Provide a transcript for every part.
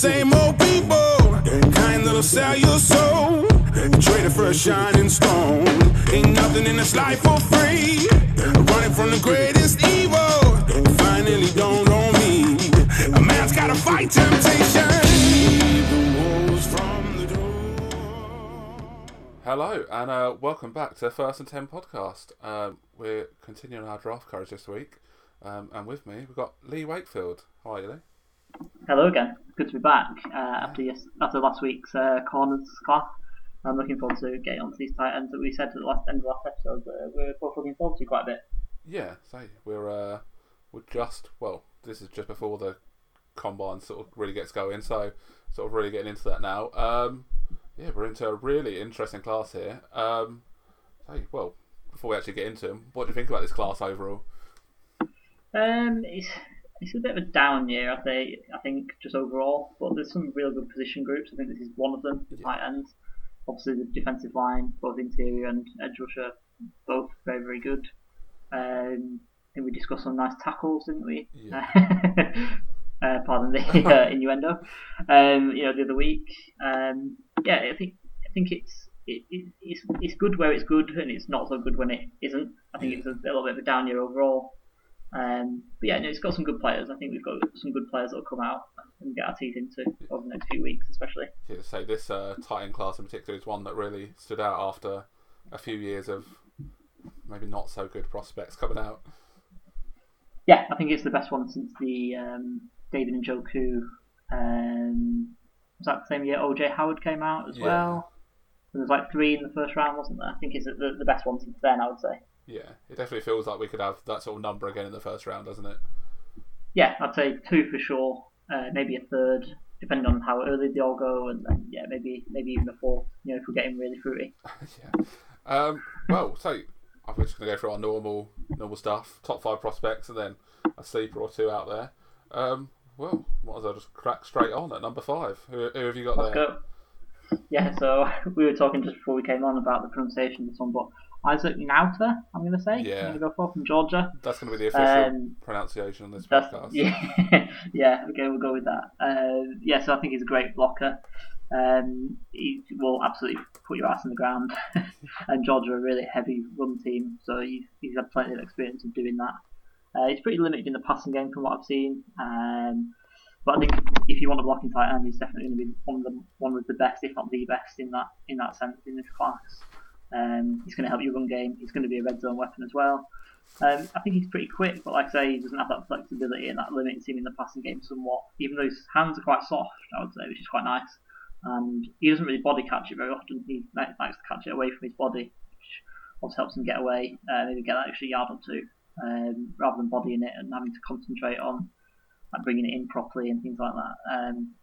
same old people, kind that'll sell your soul. Traded for a shining stone. Ain't nothing in this life for free. Running from the greatest evil. Finally dawned on me. A man's gotta fight temptation. The the. Hello and uh, welcome back to First and Ten podcast. Um, we're continuing our draft coverage this week, um, and with me we've got Lee Wakefield. How are you, Lee? Hello again. Good to be back uh, after yes, after last week's uh, corners class. I'm looking forward to getting onto these tight ends that we said at the last end of the last episode. Uh, we're both looking forward to quite a bit. Yeah, say we're uh, we're just well, this is just before the combine sort of really gets going, so sort of really getting into that now. Um, yeah, we're into a really interesting class here. Um, hey, well, before we actually get into them, what do you think about this class overall? Um, it's it's a bit of a down year, I think. I think just overall, but there's some real good position groups. I think this is one of them. The Yeah. tight ends, obviously the defensive line, both interior and edge rusher, both very very good. Um, I think we discussed some nice tackles, didn't we? Yeah. uh, pardon the uh, innuendo. Um, you know, the other week. Um, yeah, I think I think it's it, it, it's it's good where it's good, and it's not so good when it isn't. I think it's a, little bit of a down year overall. Um, but yeah, no, it's got some good players. I think we've got some good players that'll come out and get our teeth into over the next few weeks, especially. Yeah, to say this uh, tight end class in particular is one that really stood out after a few years of maybe not so good prospects coming out. Yeah, I think it's the best one since the um, David Njoku. Um, was that the same year OJ Howard came out as Yeah. well? There was like three in the first round, wasn't there? I think it's the, the best one since then. I would say. Yeah, it definitely feels like we could have that sort of number again in the first round, doesn't it? Yeah, I'd say two for sure. Uh, maybe a third, depending on how early they all go, and then yeah, maybe maybe even a fourth. You know, if we're getting really fruity. yeah. Um, well, so I'm just going to go through our normal normal stuff, top five prospects, and then a sleeper or two out there. Um, well, might as well just crack straight on at number five. Who, who have you got Let's there? go. Yeah, so we were talking just before we came on about the pronunciation of this one, but Isaac Nauta, I'm going to say. Yeah. I'm going to go for from Georgia. That's going to be the official Um, pronunciation on this podcast. yeah, yeah. Okay, we'll go with that. Uh, yeah, so I think he's a great blocker. Um, he will absolutely put your ass in the ground. and Georgia are a really heavy run team, so he's, he's had plenty of experience of doing that. Uh, he's pretty limited in the passing game from what I've seen. Um, but I think if you want a blocking tight end, he's definitely going to be one of the one of the best, if not the best, in that in that sense in this class. Um, he's going to help your run game. He's going to be a red zone weapon as well. Um, I think he's pretty quick, but like I say, he doesn't have that flexibility and that limits him in the passing game somewhat. Even though his hands are quite soft, I would say, which is quite nice. And he doesn't really body catch it very often. He likes to catch it away from his body, which also helps him get away, uh, maybe get that extra yard or two, um, rather than bodying it and having to concentrate on like bringing it in properly and things like that. Um,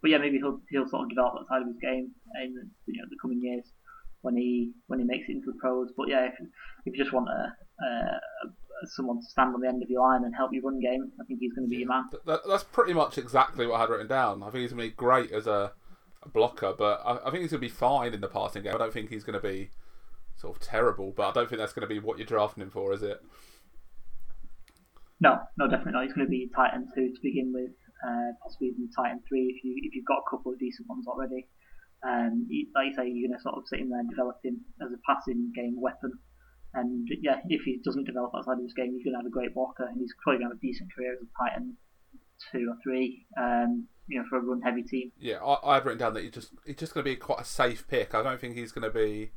but yeah, maybe he'll he'll sort of develop that side of his game in you know the coming years when he when he makes it into the pros. But yeah, if, if you just want a, a, someone to stand on the end of your line and help you run game, I think he's going to be your man. That, that's pretty much exactly what I had written down. I think he's going to be great as a, a blocker, but I, I think he's going to be fine in the passing game. I don't think he's going to be sort of terrible, but I don't think that's going to be what you're drafting him for, is it? No, no, definitely not. He's going to be tight end two to begin with, uh, possibly even tight end three if you if you've got a couple of decent ones already. Um, like you say, you're going to sort of sit in there and develop him as a passing game weapon. And yeah, if he doesn't develop outside of this game, he's going to have a great blocker, and he's probably going to have a decent career as a tight end two or three. Um, you know, for a run heavy team. Yeah, I, I had written down that he just he's just going to be quite a safe pick. I don't think he's going to be.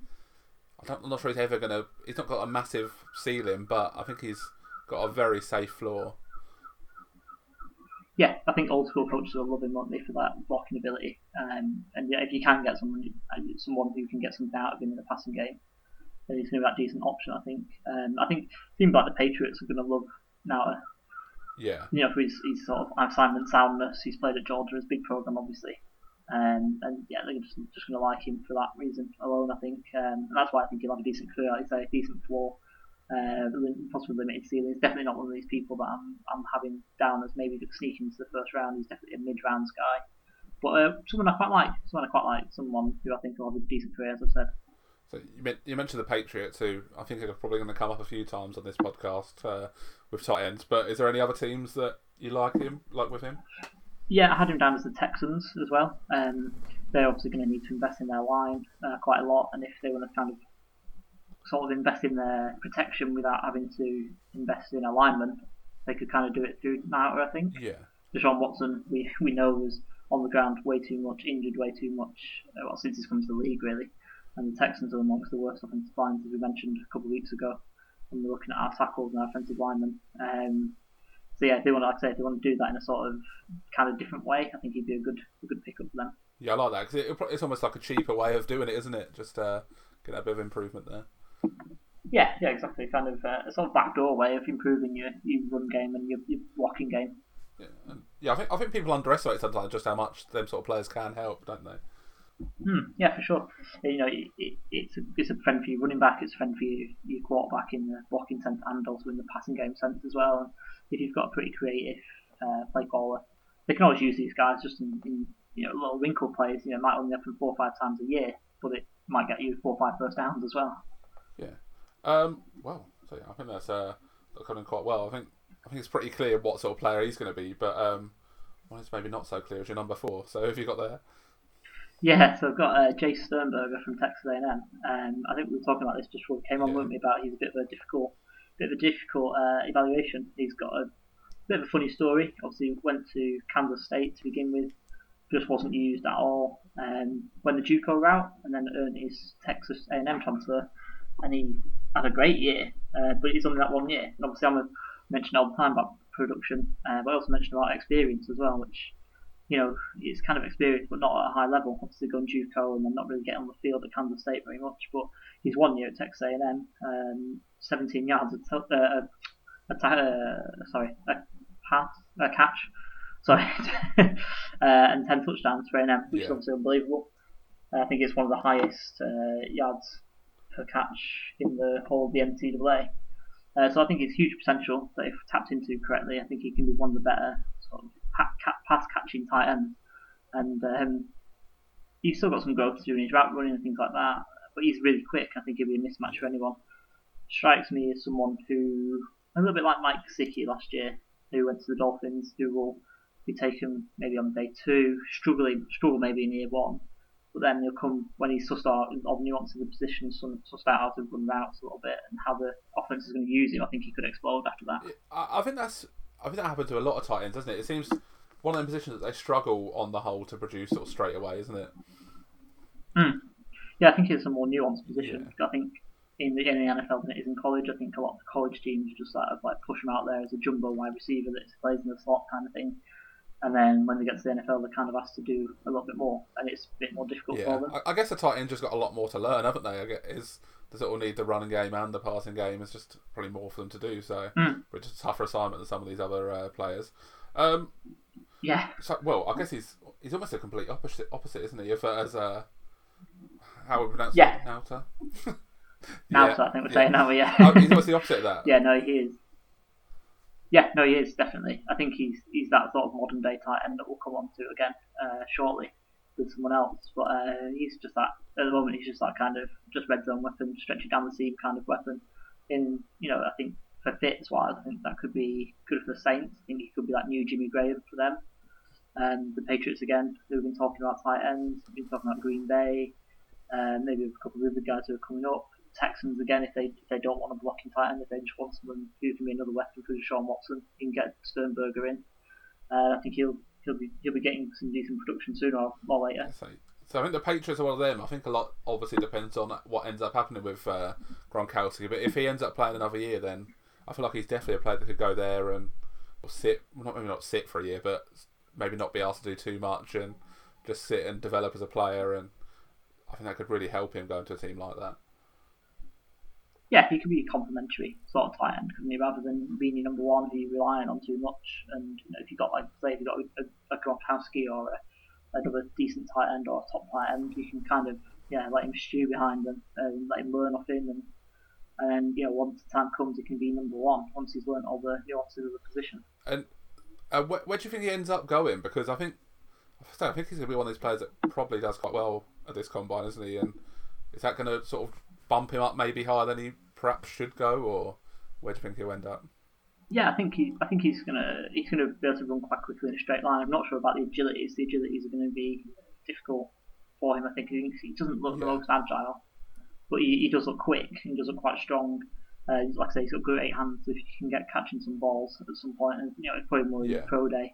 I'm not sure he's ever going to. He's not got a massive ceiling, but I think he's got a very safe floor. Yeah, I think old school coaches will love him, won't they, for that blocking ability. Um, and yeah, if you can get someone, uh, someone who can get something out of him in the passing game, then he's going to be that decent option. I think. Um, I think teams like the Patriots are going to love now. Yeah, You know, for his, his sort of assignment soundness. He's played at Georgia, his big program, obviously. Um, and yeah, they're just, just going to like him for that reason alone. I think, um, and that's why I think he'll have a decent career. Like I say, decent floor. Uh, possibly limited ceilings. Definitely not one of these people that I'm, I'm having down as maybe sneaking into the first round. He's definitely a mid-round guy. But uh, someone I quite like. Someone I quite like. Someone who I think will have a decent career, as I've said. So you, you mentioned the Patriots, who I think are probably going to come up a few times on this podcast uh, with tight ends. But is there any other teams that you like him, like with him? Yeah, I had him down as the Texans as well. Um, they're obviously going to need to invest in their line uh, quite a lot, and if they want to kind of sort of invest in their protection without having to invest in alignment, they could kind of do it through Nauta, I think. Yeah. Deshaun Watson, we we know was on the ground way too much, injured way too much. Uh, well, since he's come to the league, really. And the Texans are amongst the worst offensive lines, as we mentioned a couple of weeks ago. When we're looking at our tackles and our offensive linemen. Um, so yeah, if they want, like I say, if they want to do that in a sort of kind of different way, I think he'd be a good a good pickup for them. Yeah, I like that because it, it's almost like a cheaper way of doing it, isn't it? Just uh, get a bit of improvement there. Yeah, yeah, exactly. Kind of uh, a sort of backdoor way of improving your, your run game and your, your blocking game. Yeah, and, yeah. I think I think people underestimate sometimes just how much them sort of players can help, don't they? Hmm, yeah, for sure. You know, it, it, it's a, it's a friend for your running back. It's a friend for your, your quarterback in the blocking sense and also in the passing game sense as well. And if you've got a pretty creative uh, play caller, they can always use these guys just in, in you know little wrinkle plays. You know, might only happen four or five times a year, but it might get you four or five first downs as well. Um. Well, so yeah, I think that's uh coming quite well. I think I think it's pretty clear what sort of player he's going to be, but um, one is maybe not so clear as your number four. So have you got there? Yeah, so I've got uh, Jace Sternberger from Texas A&M. Um, I think we were talking about this just before we came on, Yeah. weren't we? About he's a bit of a difficult, bit of a difficult uh, evaluation. He's got a bit of a funny story. Obviously, went to Kansas State to begin with, just wasn't used at all. Um, went the JUCO route and then earned his Texas A&M transfer, and he had a great year. Uh, but it's only that one year. And obviously, I'm mentioned all the time about production, uh, but I also mentioned about experience as well, which you know, it's kind of experience, but not at a high level. Obviously, going JUCO and then not really getting on the field at Kansas State very much. But he's one year at Texas A&M, um, 17 yards, a, t- uh, a, uh, sorry, a pass, a catch, sorry, uh, and 10 touchdowns for A&M, which is obviously unbelievable. I think it's one of the highest uh, yards per catch in the whole of the NCAA. Uh, so I think it's huge potential that if tapped into correctly, I think he can be one of the better sort of pass catching tight ends. And um, he's still got some growth to do in his route running and things like that. But he's really quick. I think he'll be a mismatch for anyone. Strikes me as someone who, a little bit like Mike Gesicki last year, who went to the Dolphins, who will be taken maybe on day two, struggling, struggle maybe in year one. But then he'll come when he's sussed out the nuances of the position, some- sussed out to run routes a little bit and how the offense is going to use him. I think he could explode after that. I, I think that's I think that happens to a lot of tight ends, doesn't it? It seems one of them positions that they struggle on the whole to produce sort of straight away, isn't it? Hmm. Yeah, I think it's a more nuanced position. I think in the, in the NFL than it is in college. I think a lot of the college teams just sort of like push him out there as a jumbo wide receiver that plays in the slot kind of thing. And then when they get to the NFL, they're kind of asked to do a little bit more, and it's a bit more difficult Yeah, for them. I, I guess the tight end just got a lot more to learn, haven't they? I guess is they sort of need the running game and the passing game. It's just probably more for them to do. So, Mm. which is a tougher assignment than some of these other uh, players. Um, Yeah, so, well, I guess he's he's almost a complete opposite, opposite, isn't he? If uh, as uh, how would we pronounce Yeah. it? Nauta. now Yeah, I think we're yeah. saying now, yeah. Oh, he's almost the opposite of that. yeah, no, he is. Yeah, no, he is definitely. I think he's he's that sort of modern day tight end that we'll come on to again uh, shortly with someone else. But uh, he's just that at the moment. He's just that kind of just red zone weapon, stretch it down the seam kind of weapon. In you know, I think for fits wise, I think that could be good for the Saints. I think he could be that new Jimmy Graham for them. And the Patriots again, who've been talking about tight ends, been talking about Green Bay, uh, maybe a couple of other guys who are coming up. Texans again, if they if they don't want a blocking tight end, if they just want someone who can be another weapon for Deshaun Watson, you can get Sternberger in. Uh, I think he'll he'll be he'll be getting some decent production sooner or later. So, so I think the Patriots are one of them. I think a lot obviously depends on what ends up happening with uh, Gronkowski. But if he ends up playing another year, then I feel like he's definitely a player that could go there and sit. Well, not maybe not sit for a year, but maybe not be asked to do too much and just sit and develop as a player. And I think that could really help him go into a team like that. Yeah, he could be a complementary sort of tight end, couldn't he? Rather than being your number one, who you're relying on too much. And you know, if you've got like say if you've got a, a Gronkowski or a, another decent tight end or a top tight end, you can kind of yeah let him stew behind them and let him learn off him and. And then, you know, once the time comes, he can be number one once he's learned all the nuances of the position. And uh, where, where do you think he ends up going? Because I think I think he's going to be one of these players that probably does quite well at this combine, isn't he? And is that going to sort of bump him up maybe higher than he perhaps should go, or where do you think he'll end up? yeah, I think he, I think he's gonna he's gonna be able to run quite quickly in a straight line. I'm not sure about the agilities. The agilities are going to be difficult for him. I think he, doesn't look the most agile, but he, he does look quick. He does look quite strong. Uh, like I say, he's got great hands. If he can get catching some balls at some point, and you know, it's probably more Yeah. pro day.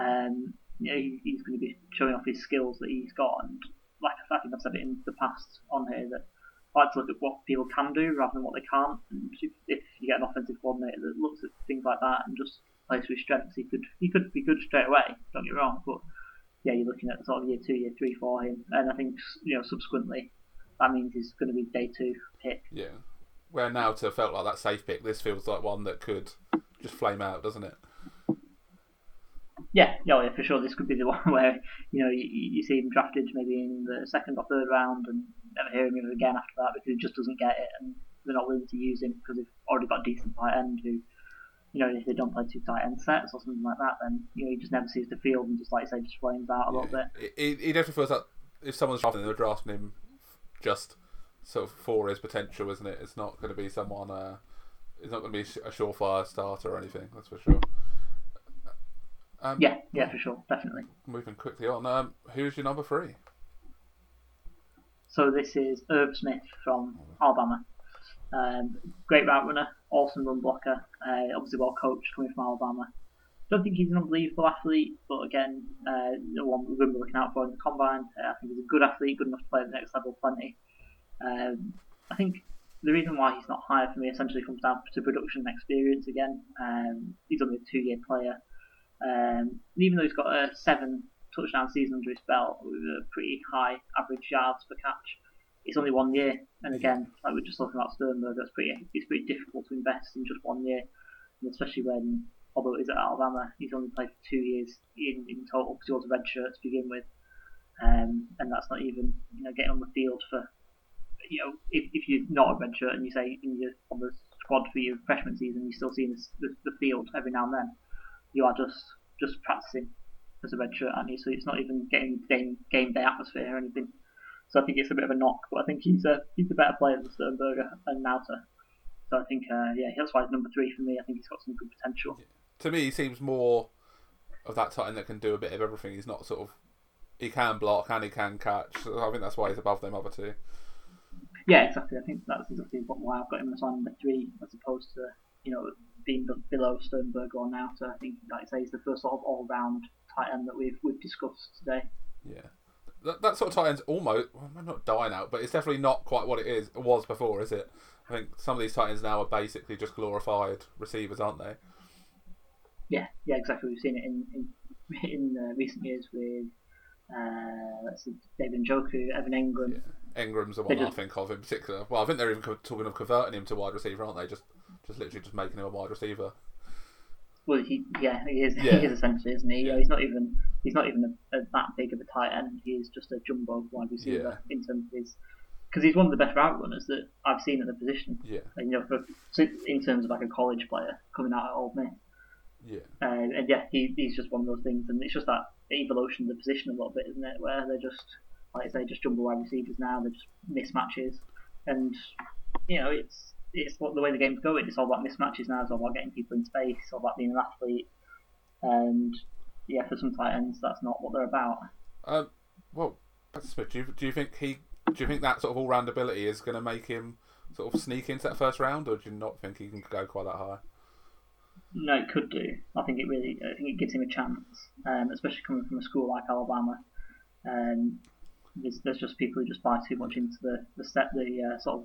Um, you know, he, he's going to be showing off his skills that he's got. And like I think I've said it in the past on here that like to look at what people can do rather than what they can't. And if, if you get an offensive coordinator that looks at things like that and just plays to his strengths, he could he could be good straight away. Don't get me wrong, but yeah, you're looking at sort of year two, year three for him, and I think you know subsequently that means he's going to be day two pick. Yeah. Where Nauta felt like that safe pick, this feels like one that could just flame out, doesn't it? Yeah, yeah, oh, yeah, for sure. This could be the one where you know you, you see him drafted maybe in the second or third round and never hear him again after that because he just doesn't get it and they're not willing to use him because they've already got a decent tight end who, you know, if they don't play two tight end sets or something like that, then you know he just never sees the field and just like you say just flames out a little bit. Yeah. He, he definitely feels like if someone's drafting him, they're drafting him just sort of for his potential, isn't it? It's not going to be someone. Uh, it's not going to be a surefire starter or anything. That's for sure. Um, Yeah, yeah, for sure, definitely. Moving quickly on. Um, who's your number three? So this is Irv Smith from Alabama. Um, great route runner, awesome run blocker, uh, obviously well coached coming from Alabama. Don't think he's an unbelievable athlete, but again, uh, the one we're going to be looking out for in the combine. Uh, I think he's a good athlete, good enough to play at the next level plenty. Um, I think the reason why he's not higher for me essentially comes down to production and experience again. Um, he's only a two-year player. Um, even though he's got a seven touchdown season under his belt with a pretty high average yards per catch, it's only one year. And again, like we're just talking about Sternberg, that's pretty it's pretty difficult to invest in just one year, and especially when although is at Alabama, he's only played for two years in, in total because he was a red shirt to begin with, um, and that's not even you know getting on the field for you know if, if you're not a red shirt and you say you're on the squad for your freshman season, you're still seeing the, the, the field every now and then. You are just just practicing as a red shirt, aren't? So it's not even getting game game day atmosphere or anything. So I think it's a bit of a knock, but I think he's a he's a better player than Sternberger and Nauta. So I think uh, yeah, that's why he's number three for me. I think he's got some good potential. To me, he seems more of that type that can do a bit of everything. He's not sort of. He can block and he can catch. So I think that's why he's above them other two. Yeah, exactly. I think that's exactly what- why I've got him as number three, as opposed to you know being below Sternberg or Nauta. I think, like I say, he's the first sort of all-round tight end that we've we've discussed today. Yeah. That, that sort of tight end's almost well, not dying out, but it's definitely not quite what it is it was before, is it? I think some of these tight ends now are basically just glorified receivers, aren't they? Yeah, yeah, exactly. We've seen it in in, in uh, recent years with uh, let's see, David Njoku, Evan Engram. Yeah. Engram's the one I think of in particular. Well, I think they're even talking of converting him to wide receiver, aren't they? Just, just literally just making him a wide receiver. Well, he yeah, he is. Yeah. He is essentially, isn't he? Yeah. He's not even he's not even a, a, that big of a tight end. He is just a jumbo wide receiver in terms of his because he's one of the best route runners that I've seen at the position. Yeah, And, you know, for, so in terms of like a college player coming out at Ole Miss. yeah, Uh, and yeah, he, he's just one of those things, and it's just that evolution of the position a little bit, isn't it? Where they're just, like I say, just jumbo wide receivers now. They're just mismatches, and you know, it's it's what the way the game's going. It's all about mismatches now. It's all about getting people in space. It's all about being an athlete, and yeah, for some tight ends, that's not what they're about. Um, well, Smith. Do you, do you think he? Do you think that sort of all round ability is going to make him sort of sneak into that first round, or do you not think he can go quite that high? No, it could do. I think it really, I think it gives him a chance, um, especially coming from a school like Alabama. Um, there's, there's just people who just buy too much into the the set, the uh, sort of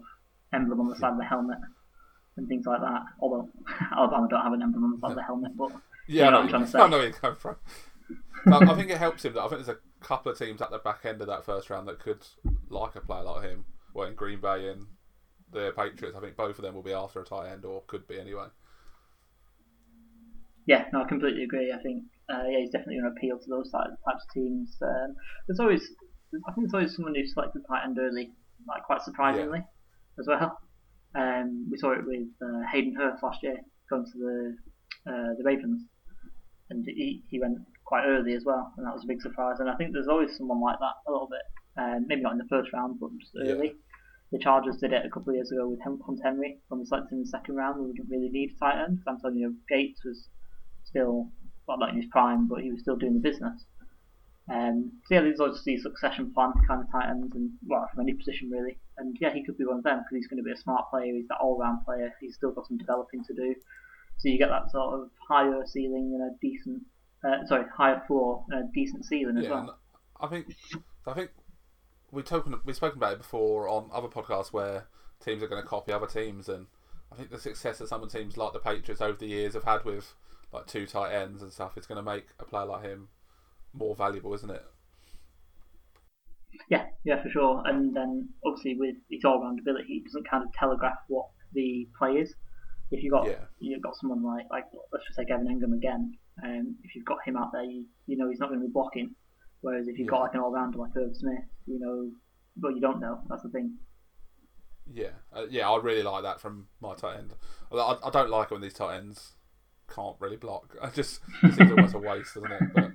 emblem on the side of the helmet and things like that. Although Alabama don't have an emblem on the side of the helmet, but Yeah, You know what I'm trying to say. I know where you're coming from. But I think it helps him that I think there's a couple of teams at the back end of that first round that could like a player like him. Well, in Green Bay and the Patriots, I think both of them will be after a tight end, or could be anyway. yeah, no, I completely agree. I think uh, yeah, he's definitely going to appeal to those types, of teams. Um, there's always, I think there's always someone who selected tight end early, like quite surprisingly, as well. Um, we saw it with uh, Hayden Hurst last year going to the uh, the Ravens, and he, he went quite early as well, and that was a big surprise. And I think there's always someone like that a little bit, um, maybe not in the first round, but just Yeah. early. The Chargers did it a couple of years ago with Hunter Henry when we selected in the second round. We didn't really need a tight end because Antonio Gates was still well, not in his prime, but he was still doing the business. Um, so yeah, there's obviously succession plan kind of tight ends, and well, from any position really. And yeah, he could be one of them because he's going to be a smart player. He's that all-round player. He's still got some developing to do. So you get that sort of higher ceiling and a decent, uh, sorry, higher floor and a decent ceiling as Yeah, well. I think I think we've spoken we've spoken about it before on other podcasts where teams are going to copy other teams, and I think the success that some of the teams like the Patriots over the years have had with like two tight ends and stuff is going to make a player like him more valuable, isn't it? Yeah, yeah, for sure. And then obviously with his all-round ability, he doesn't kind of telegraph what the play is. If you got Yeah. you've got someone like like let's just say Evan Engram again, um, if you've got him out there, you, you know he's not going to be blocking. Whereas if you've got like an all-rounder like Irv Smith, you know, well you don't know. That's the thing. Yeah, uh, yeah, I really like that from my tight end. I, I don't like it when these tight ends can't really block. I just it seems almost a waste, doesn't it? But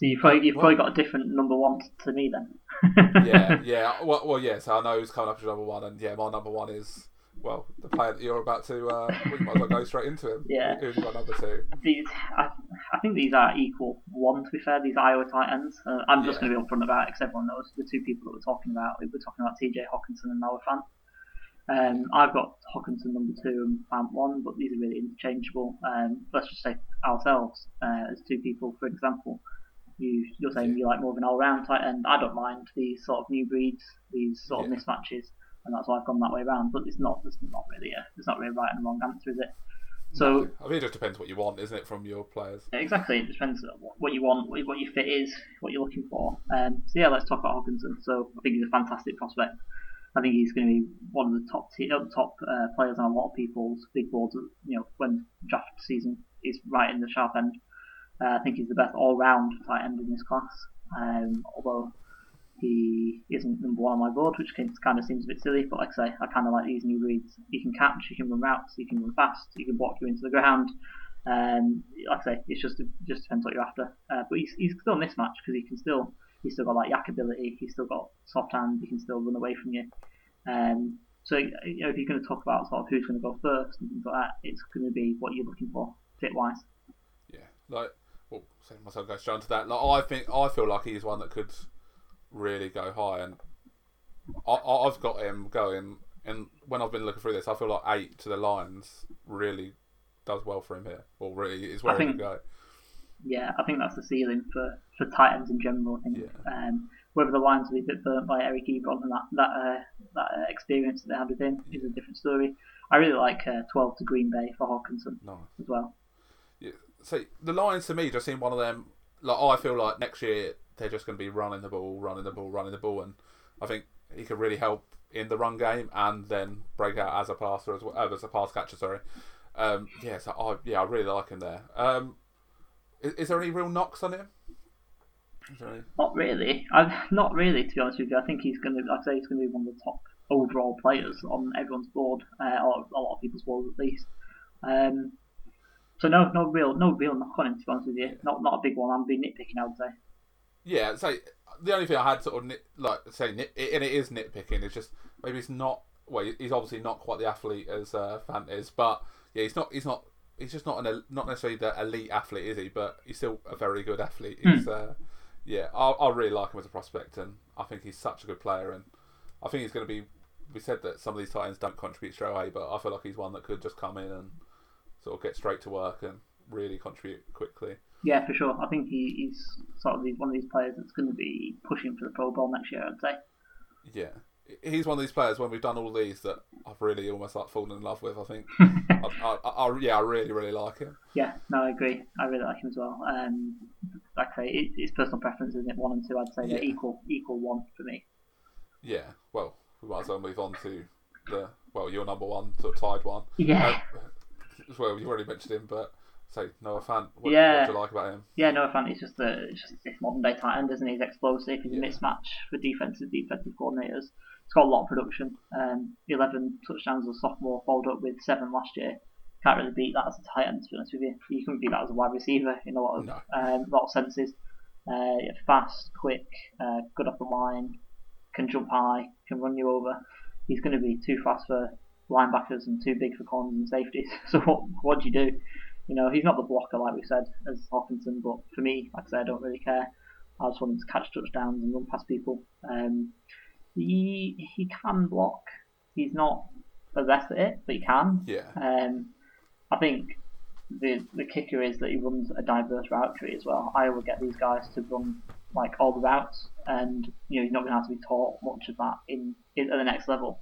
So you've probably, you've probably got a different number one to me then. yeah, yeah. Well, well, yeah. So I know who's coming up as number one, and yeah, my number one is well the player that you're about to. Uh, we might as well go straight into him. Yeah. Who's my number two? these, I, I think these are equal one. To be fair, these Iowa tight ends. Uh, I'm just Yeah. going to be upfront about it because everyone knows the two people that we're talking about. We're talking about T.J. Hockenson and Noah Fant. Um, I've got Hockenson number two and Fant one, but these are really interchangeable. Um, let's just say ourselves uh, as two people, for example. You, you're saying you like more of an all-round tight end. I don't mind these sort of new breeds, these sort of Yeah. mismatches, and that's why I've gone that way around. But it's not, it's not really a, it's not really a right and wrong answer, is it? So I think it just depends what you want, isn't it, from your players? Exactly. It depends on what- you want, what what your fit is, what you're looking for. Um, so yeah, let's talk about Hockenson. So I think he's a fantastic prospect. I think he's going to be one of the top uh, top uh, players on a lot of people's big boards. You know, when draft season is right in the sharp end. Uh, I think he's the best all-round tight end in this class. Um, although he isn't number one on my board, which kind of seems a bit silly. But like I say, I kind of like these new reads. He can catch, he can run routes, he can run fast, he can block you into the ground. Um, like I say, it's just it just depends what you're after. Uh, but he's, he's still a mismatch because he can still he's still got like yak ability. He's still got soft hand. He can still run away from you. Um, so you know, if you're going to talk about sort of who's going to go first and things like that, it's going to be what you're looking for fit wise. Yeah, like well, saying myself go straight into that. Like I think I feel like he's one that could really go high, and I, I've got him going. And when I've been looking through this, I feel like eight to the Lions really does well for him here, or really is where I he think- can go. Yeah, I think that's the ceiling for, for tight ends in general. I think Yeah. um, whether the Lions will be a bit burnt by Eric Ebron and that that uh, that uh, experience that they had with him is a different story. I really like uh, 12 to Green Bay for Hockenson Nice. as well. Yeah. So the Lions to me just seem one of them. Like I feel like next year they're just going to be running the ball, running the ball, running the ball, and I think he could really help in the run game and then break out as a passer as well, uh, as a pass catcher. Sorry. Um, yeah. So I yeah I really like him there. Um, is, is there any real knocks on him? Is any? Not really. i not really, to be honest with you. I think he's going to. I'd say he's going to be one of the top overall players on everyone's board, uh, or a lot of people's board at least. Um, so no, no real, no real knock on him. To be honest with you, not not a big one. I'm being nitpicking. I would say. Yeah. So the only thing I had sort of nit, like say nit, and it is nitpicking. It's just maybe he's not. Well, he's obviously not quite the athlete as uh, Fant is, but yeah, he's not. He's not. He's just not an not necessarily the elite athlete, is he? But he's still a very good athlete. He's uh, yeah, I, I really like him as a prospect, and I think he's such a good player, and I think he's going to be. We said that some of these Titans don't contribute straight away, but I feel like he's one that could just come in and sort of get straight to work and really contribute quickly. Yeah, for sure. I think he, he's sort of one of these players that's going to be pushing for the Pro Bowl next year. I'd say. Yeah, he's one of these players when we've done all these that I've really almost like fallen in love with. I think, I, I, I, yeah, I really, really like him. Yeah, no, I agree. I really like him as well. Um, like I say, it, it's personal preference, isn't it? One and two, I'd say they're equal, equal one for me. Yeah, well, we might as well move on to the well, your number one sort of tied one. Yeah, Um, well, you've already mentioned him, but say Noah Fant. What, Yeah. what do you like about him? yeah. No, Fant is just the it's just this modern day tight end, isn't he? He's explosive. He's Yeah. a mismatch for defensive defensive coordinators. He's got a lot of production. Um, Eleven touchdowns as a sophomore, followed up with seven last year. Can't really beat that as a tight end, to be honest with you. You couldn't beat that as a wide receiver in a lot of No. um, lot of senses. Uh, fast, quick, uh, good off the line. can jump high, can run you over. He's going to be too fast for linebackers and too big for corners and safeties. So what what do you do? You know, he's not the blocker like we said as Hockenson, but for me, like I said, I don't really care. I just want him to catch touchdowns and run past people. Um, he he can block. He's not the best at it, but he can. Yeah. Um, I think the the kicker is that he runs a diverse route tree as well. I will get these guys to run like all the routes, and you know he's not going to have to be taught much of that in, in at the next level.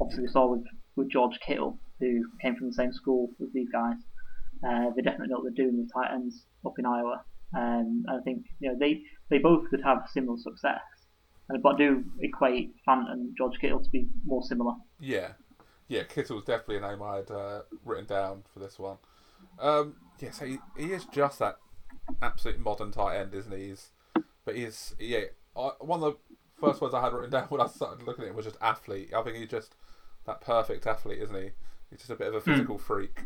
Obviously, we saw with with George Kittle, who came from the same school with these guys. Uh, they definitely know what they're doing with tight ends up in Iowa. Um, and I think you know they they both could have similar success. And but I do equate Fant and George Kittle to be more similar. Yeah, yeah. Kittle's definitely a name I had uh, written down for this one. Um, yeah, so he, he is just that absolute modern tight end, isn't he? He's, but he's yeah. I, one of the first words I had written down when I started looking at him was just athlete. I think he's just that perfect athlete, isn't he? He's just a bit of a physical freak.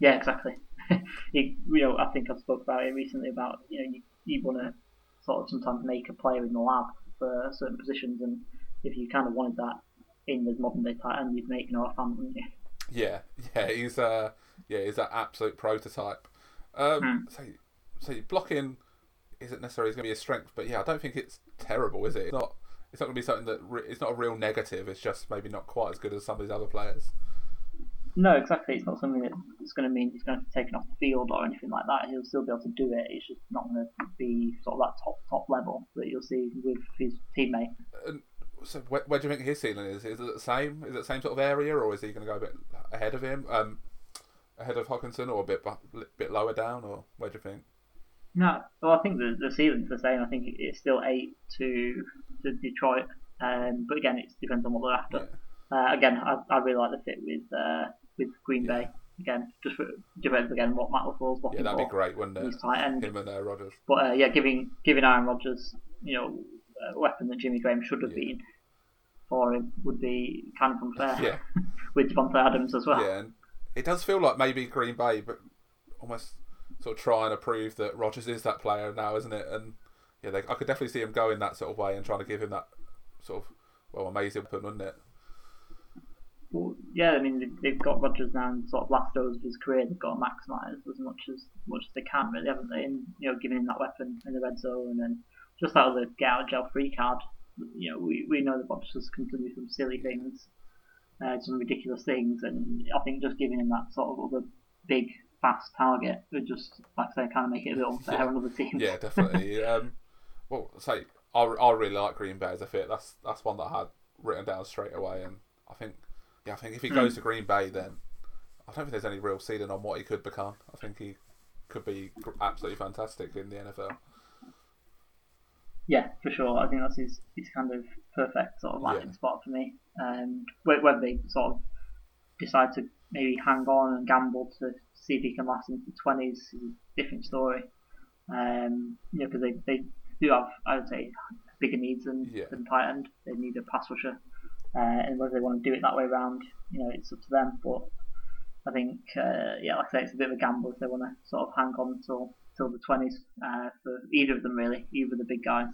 Yeah, exactly. you, you know, I think I spoke about it recently about you know you, you want to sort of sometimes make a player in the lab for certain positions, and if you kind of wanted that in the modern day tight end, you'd make Noah Fant, wouldn't you? Yeah, yeah, he's uh, yeah, he's that absolute prototype. Um, so, so blocking isn't necessarily going to be a strength, but yeah, I don't think it's terrible, is it? It's not. It's not going to be something that re- it's not a real negative. It's just maybe not quite as good as some of these other players. No, exactly. It's not something that's going to mean he's going to be taken off the field or anything like that. He'll still be able to do it. It's just not going to be sort of that top top level that you'll see with his teammate. And so, where, where do you think his ceiling is? Is it the same? Is it the same sort of area, or is he going to go a bit ahead of him, um, ahead of Hockenson, or a bit bit lower down, or where do you think? No, well, I think the the ceiling's the same. I think it's still eight to to Detroit, um, but again, it depends on what they're after. Yeah. Uh, again, I, I really like the fit with uh, with Green yeah. Bay. Again, just for, depends again what Matt LaFleur's looking Yeah, that'd for. be great, wouldn't it? He's tight end. Him and uh, Rodgers. But uh, yeah, giving giving Aaron Rodgers, you know, a weapon that Jimmy Graham should have yeah. been for him would be kind of unfair. Yeah. with Davante Adams as well. Yeah, and it does feel like maybe Green Bay, but almost sort of trying to prove that Rodgers is that player now, isn't it? And yeah, they, I could definitely see him going that sort of way and trying to give him that sort of well amazing weapon, wouldn't it? Well, yeah, I mean they've got Rodgers now in sort of last throws of his career. They've got to maximise as much as much as they can, really, haven't they? And you know, giving him that weapon in the red zone and then just that other get out of jail free card. You know, we, we know that Rodgers can do some silly things, uh, some ridiculous things, and I think just giving him that sort of other big fast target would just, like I say, kind of make it a bit unfair yeah. on other teams. Yeah, definitely. um, well, say I, I really like Green Bay as a fit. That's that's one that I had written down straight away, and I think yeah, I think if he goes mm. to Green Bay, then I don't think there's any real ceiling on what he could become. I think he could be absolutely fantastic in the NFL. Yeah, for sure. I think that's his, his kind of perfect sort of landing yeah. spot for me. And whether they sort of decide to maybe hang on and gamble to see if he can last into the twenties is a different story. Um, you know, because they, they do have, I would say, bigger needs than, yeah. than tight end. They need a pass rusher, uh, and whether they want to do it that way around, you know, it's up to them. But I think, uh, yeah, like I say, it's a bit of a gamble if they want to sort of hang on until till the twenties uh, for either of them, really, either of the big guys.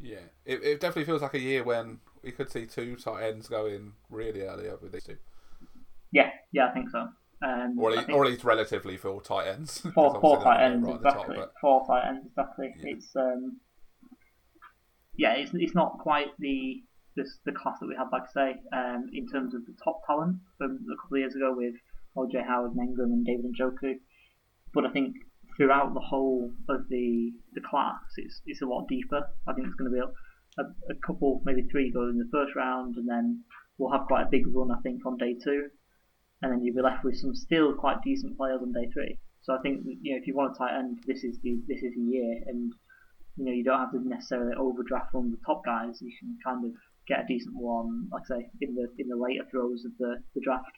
Yeah, it, it definitely feels like a year when we could see two tight ends going really early over these two. Yeah, yeah, I think so. Um, or, at least, or, at least, relatively for tight ends. Four, four tight ends, right exactly. Top, four tight ends, exactly. Yeah. It's um, yeah, it's it's not quite the this, the class that we had, like I say, um, in terms of the top talent from a couple of years ago with OJ Howard, and Engram, and David Njoku. But I think throughout the whole of the the class, it's it's a lot deeper. I think it's going to be a, a, a couple, maybe three go in the first round, and then we'll have quite a big run, I think, on day two and then you'll be left with some still quite decent players on day three. So I think you know if you want a tight end, this is the this is the year, and you know you don't have to necessarily overdraft from the top guys. You can kind of get a decent one, like I say, in the in the later throws of the, the draft.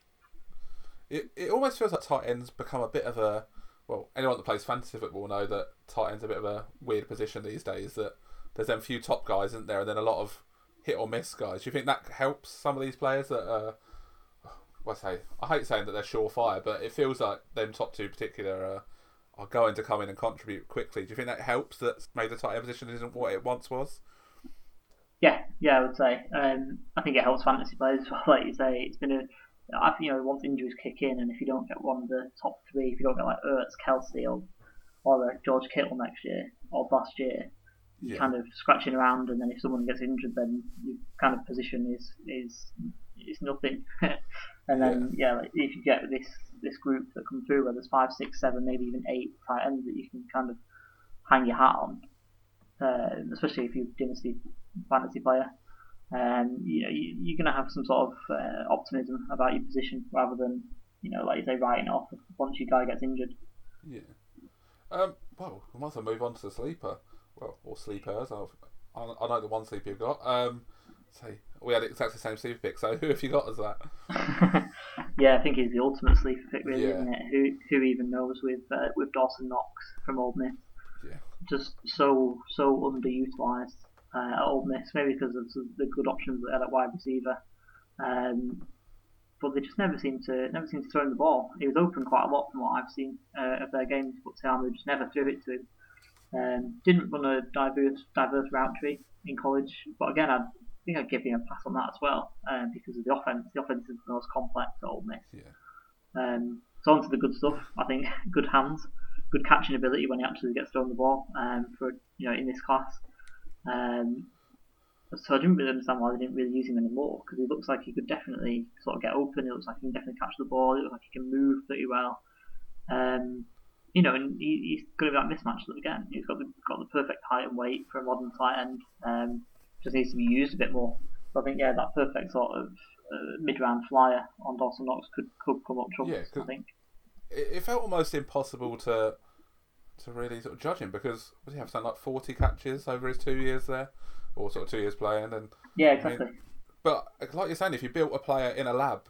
It it almost feels like tight ends become a bit of a well, anyone that plays fantasy football will know that tight ends a bit of a weird position these days. That there's then few top guys, isn't there, and then a lot of hit or miss guys. Do you think that helps some of these players that are I say I hate saying that they're surefire, but it feels like them top two particular are, are going to come in and contribute quickly. Do you think that helps? That maybe the tight end position isn't what it once was. Yeah, yeah, I would say. Um, I think it helps fantasy players as well. Like you say, it's been a. I think you know once injuries kick in, and if you don't get one of the top three, if you don't get like Ertz, Kelce, or or uh, George Kittle next year or last year, you're Yeah. kind of scratching around, and then if someone gets injured, then your kind of position is is is nothing. and then yeah, like if you get this this group that come through, where there's five, six, seven, maybe even eight tight ends that you can kind of hang your hat on, uh, especially if you're a dynasty fantasy player. Um, you know, you, you're going to have some sort of uh, optimism about your position rather than, you know, like you say, writing it off once your guy gets injured. Yeah. Um, well, we might as well move on to the sleeper. Well, or sleepers. I've, I I know the one sleeper you've got. Um, say we had exactly the same sleeper pick. So who have you got as that? yeah, I think he's the ultimate sleeper pick, really, Yeah. isn't it? Who who even knows with uh, with Dawson Knox from Ole Miss? Yeah. Just so so underutilized uh, at Ole Miss, maybe because of the- good options they had at wide receiver. Um, but they just never seem to never seem to throw him the ball. He was open quite a lot from what I've seen uh, of their games, but Ta'amu just never threw it to him. Um, didn't run a diverse diverse route tree in college, but again, I think I'd give him a pass on that as well um, because of the offense. The offense is the most complex at Ole Miss. Yeah. Um, so on to the good stuff. I think good hands, good catching ability when he actually gets thrown the ball. Um, for you know in this class. Um, so I didn't really understand why they didn't really use him anymore because he looks like he could definitely sort of get open. He looks like he can definitely catch the ball. He looks like he can move pretty well. Um, you know, and he, he's going to be that mismatch again. He's got the got the perfect height and weight for a modern tight end. Um, just needs to be used a bit more. So I think yeah, that perfect sort of uh, mid-round flyer on Dawson Knox could could come up trumps. Yeah, I think. It, it felt almost impossible to to really sort of judge him because what he have something like forty catches over his two years there, or sort of two years playing and Yeah, exactly. But like you're saying, if you built a player in a lab,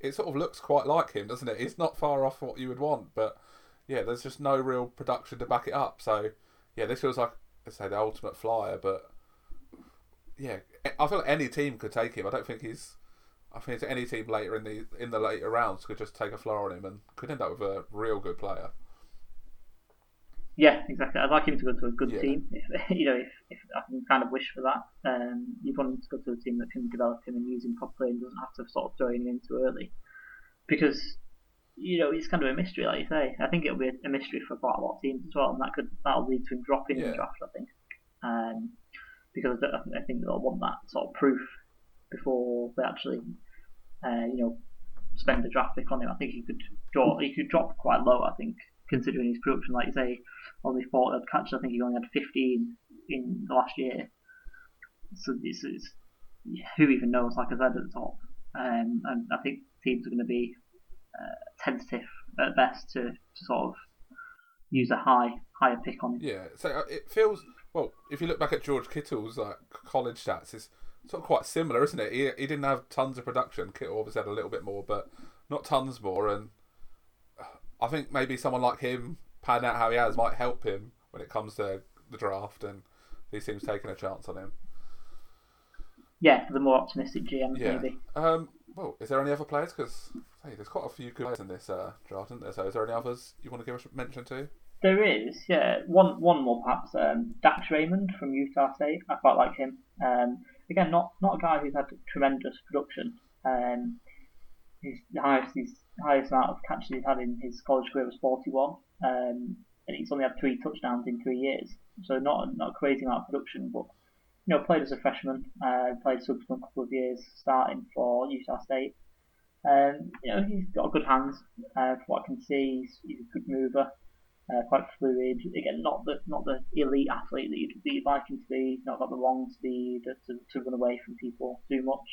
it sort of looks quite like him, doesn't it? It's not far off what you would want, but yeah, there's just no real production to back it up. So yeah, this feels like let's say the ultimate flyer, but yeah, I feel like any team could take him. I don't think he's. I think any team later in the in the later rounds could just take a flyer on him and could end up with a real good player. Yeah, exactly. I'd like him to go to a good Yeah. team. If you know, if, if I can kind of wish for that, um, you'd want him to go to a team that can develop him and use him properly and doesn't have to sort of throw him in too early, because you know it's kind of a mystery, like you say. I think it'll be a mystery for quite a lot of teams as well, and that could that'll lead to him dropping in Yeah. the draft. I think, um, because I think they'll want that sort of proof before they actually, uh, you know, spend the draft pick on him. I think he could drop he could drop quite low. I think considering his production, like you say, only 40 odd catches. I think he only had 15 in the last year. So this is who even knows? Like I said at the top, um, and I think teams are going to be uh, tentative at best to, to sort of use a high higher pick on him. Yeah, so it feels well. If you look back at George Kittle's like college stats, it's sort of quite similar, isn't it? He, he didn't have tons of production. Kittle obviously had a little bit more, but not tons more. And I think maybe someone like him pan out how he has might help him when it comes to the draft and these teams taking a chance on him. Yeah, the more optimistic GM Yeah. maybe. Um. Well, is there any other players? Because hey, there's quite a few good players in this uh, draft, isn't there? So, is there any others you want to give a mention to? There is, yeah. One one more perhaps. Um, Dax Raymond from Utah State. I quite like him. Um, again, not not a guy who's had tremendous production. Um, his the highest his highest amount of catches he's had in his college career was 41. Um, and he's only had three touchdowns in three years. So not not a crazy amount of production, but you know played as a freshman. Uh, played subsequent couple of years starting for Utah State. Um, you know he's got good hands. Uh, what I can see, he's, he's a good mover uh, quite fluid. Again, not the not the elite athlete that you'd, that you'd to be. Not got the long speed to, to run away from people too much.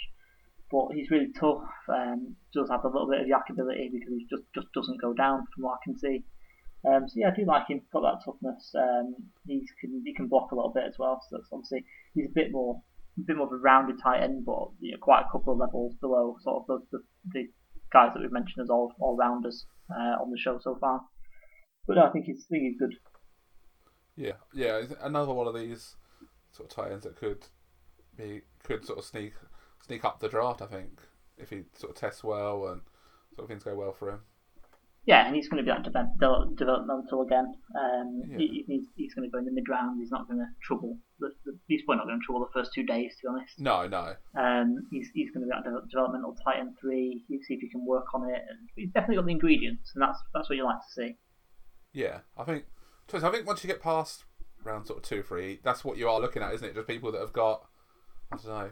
But he's really tough. Um, does have a little bit of yak ability because he just just doesn't go down from what I can see. Um, so yeah, I do like him. Got that toughness. Um, he can he can block a little bit as well. So that's obviously he's a bit more a bit more of a rounded tight end, but you know, quite a couple of levels below sort of the, the, the guys that we've mentioned as all all rounders uh, on the show so far. But no, I think he's I think he's good. Yeah, yeah, another one of these sort of tie-ins that could be could sort of sneak sneak up the draft. I think if he sort of tests well and sort of things go well for him. Yeah, and he's going to be that de- de- developmental again. Um, Yeah. he, he's, he's going to go in the mid round. He's not going to trouble. The, the, he's probably not going to trouble the first two days, to be honest. No, no. Um, he's, he's going to be that de- developmental tight end three. You see if he can work on it. And he's definitely got the ingredients, and that's that's what you like to see. Yeah, I think. to be honest, I think once you get past round sort of two, three, that's what you are looking at, isn't it? Just people that have got, I don't know,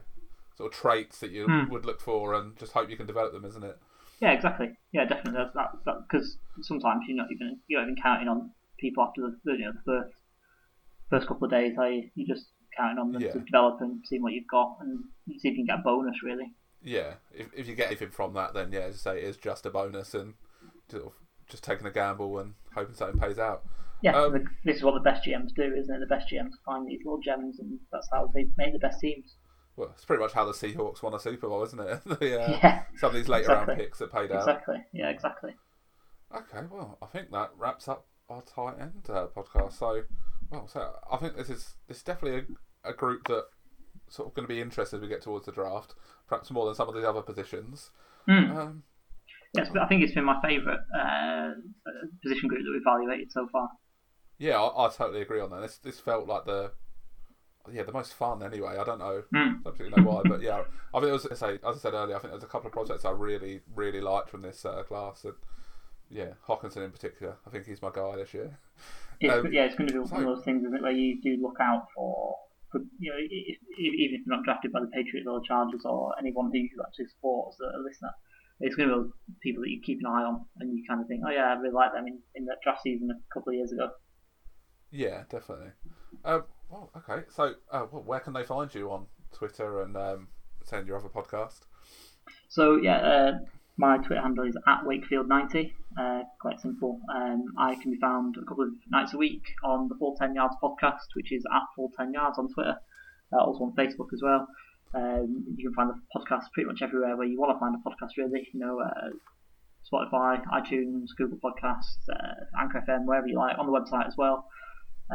sort of traits that you Hmm. would look for, and just hope you can develop them, isn't it? Yeah, exactly. Yeah, definitely. That's that because sometimes you're not even you're not even counting on people after the you know the first first couple of days. Are you? You're just counting on them Yeah. to develop and see what you've got and see if you can get a bonus. Really. Yeah, if if you get anything from that, then yeah, as I say, it is just a bonus and sort of just taking a gamble and hoping something pays out. Yeah, Um, the, this is what the best GMs do, isn't it? The best GMs find these little gems, and that's how they make the best teams. Well, it's pretty much how the Seahawks won a Super Bowl, isn't it? the, uh, Yeah, Some of these later round picks that paid out. exactly. Yeah, exactly. Okay, well, I think that wraps up our tight end uh, podcast. So, well, so I think this is this is definitely a, a group that sort of going to be interested as we get towards the draft, perhaps more than some of the other positions. Mm. Um, Yes, but I think it's been my favourite uh, position group that we've evaluated so far. yeah, I, I totally agree on that. This this felt like the yeah the most fun anyway. I don't know Mm. absolutely know why, but yeah, I think it was say as I said earlier. I think there's a couple of projects I really really liked from this uh, class, and yeah, Hockenson in particular. I think he's my guy this year. It's, Um, yeah, it's going to be one so- of those things, isn't it, where you do look out for, you know, if, even if you're not drafted by the Patriots or the Chargers or anyone who you actually support as a listener, it's going to be people that you keep an eye on and you kind of think, oh yeah, I really like them in, in that draft season a couple of years ago. Yeah, definitely. Um, well, okay. So, uh, well, where can they find you on Twitter and um, send your other podcast? So yeah, uh, my Twitter handle is at Wakefield90. Uh, quite simple. Um, I can be found a couple of nights a week on the Full Ten Yards podcast, which is at Full Ten Yards on Twitter. Uh, also on Facebook as well. Um, you can find the podcast pretty much everywhere where you want to find a podcast. Really, you know, uh, Spotify, iTunes, Google Podcasts, uh, Anchor FM, wherever you like. On the website as well.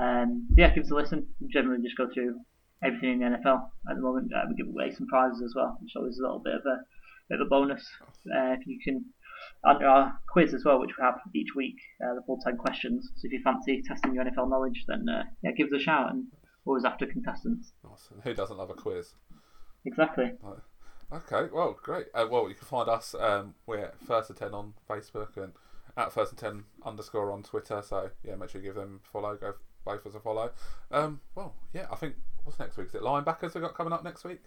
Um, so yeah, give us a listen. We generally just go through everything in the NFL at the moment. Uh, we give away some prizes as well, which always is a little bit of a bit of a bonus. Uh, if you can, under our quiz as well, which we have each week, uh, the full 10 questions. So if you fancy testing your NFL knowledge, then uh, yeah, give us a shout and always after contestants. And Who doesn't love a quiz? Exactly. Okay, well, great. Uh, well, you can find us. Um, we're at First and Ten on Facebook and at First and Ten underscore on Twitter. So yeah, make sure you give them a follow. Go both as a follow. Um, well, yeah, I think what's next week? Is it linebackers we got coming up next week?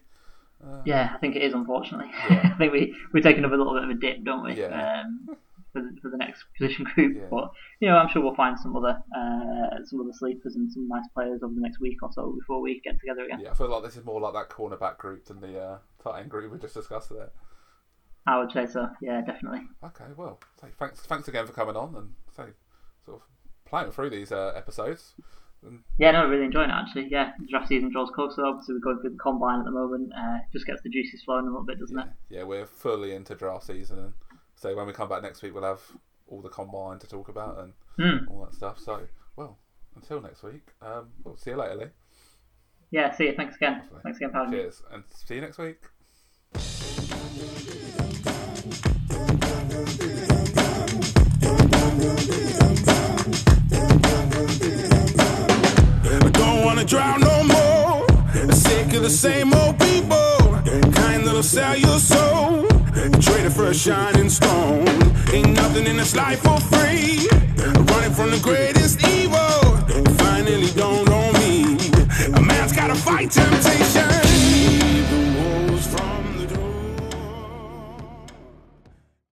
Uh, Yeah, I think it is, unfortunately. Yeah. I think we, we're taking up a little bit of a dip, don't we? Yeah. Um, for, the, for the next position group, Yeah. but you know, I'm sure we'll find some other uh, some other sleepers and some nice players over the next week or so before we get together again. Yeah, I feel like this is more like that cornerback group than the uh, tight end group we just discussed there. I would say so. Yeah, definitely. Okay, well, thanks, thanks again for coming on and say sort of playing through these uh, episodes. Yeah, no, really enjoying it actually. Yeah, draft season draws closer. Obviously, we're going through the combine at the moment. Uh, just gets the juices flowing a little bit, doesn't yeah, it? yeah, we're fully into draft season, and so when we come back next week, we'll have all the combine to talk about and Mm. all that stuff. So, well, until next week, um, we'll see you later, Lee. Yeah, see you. Thanks again. Lovely. Thanks again for having. Cheers, and see you next week. I don't wanna drown no more. Sick of the same old people. Kind that'll sell your soul. Traded for a shining stone. Ain't nothing in this life for free. Running from the greatest evil. Finally don't own me. A man's gotta fight temptation.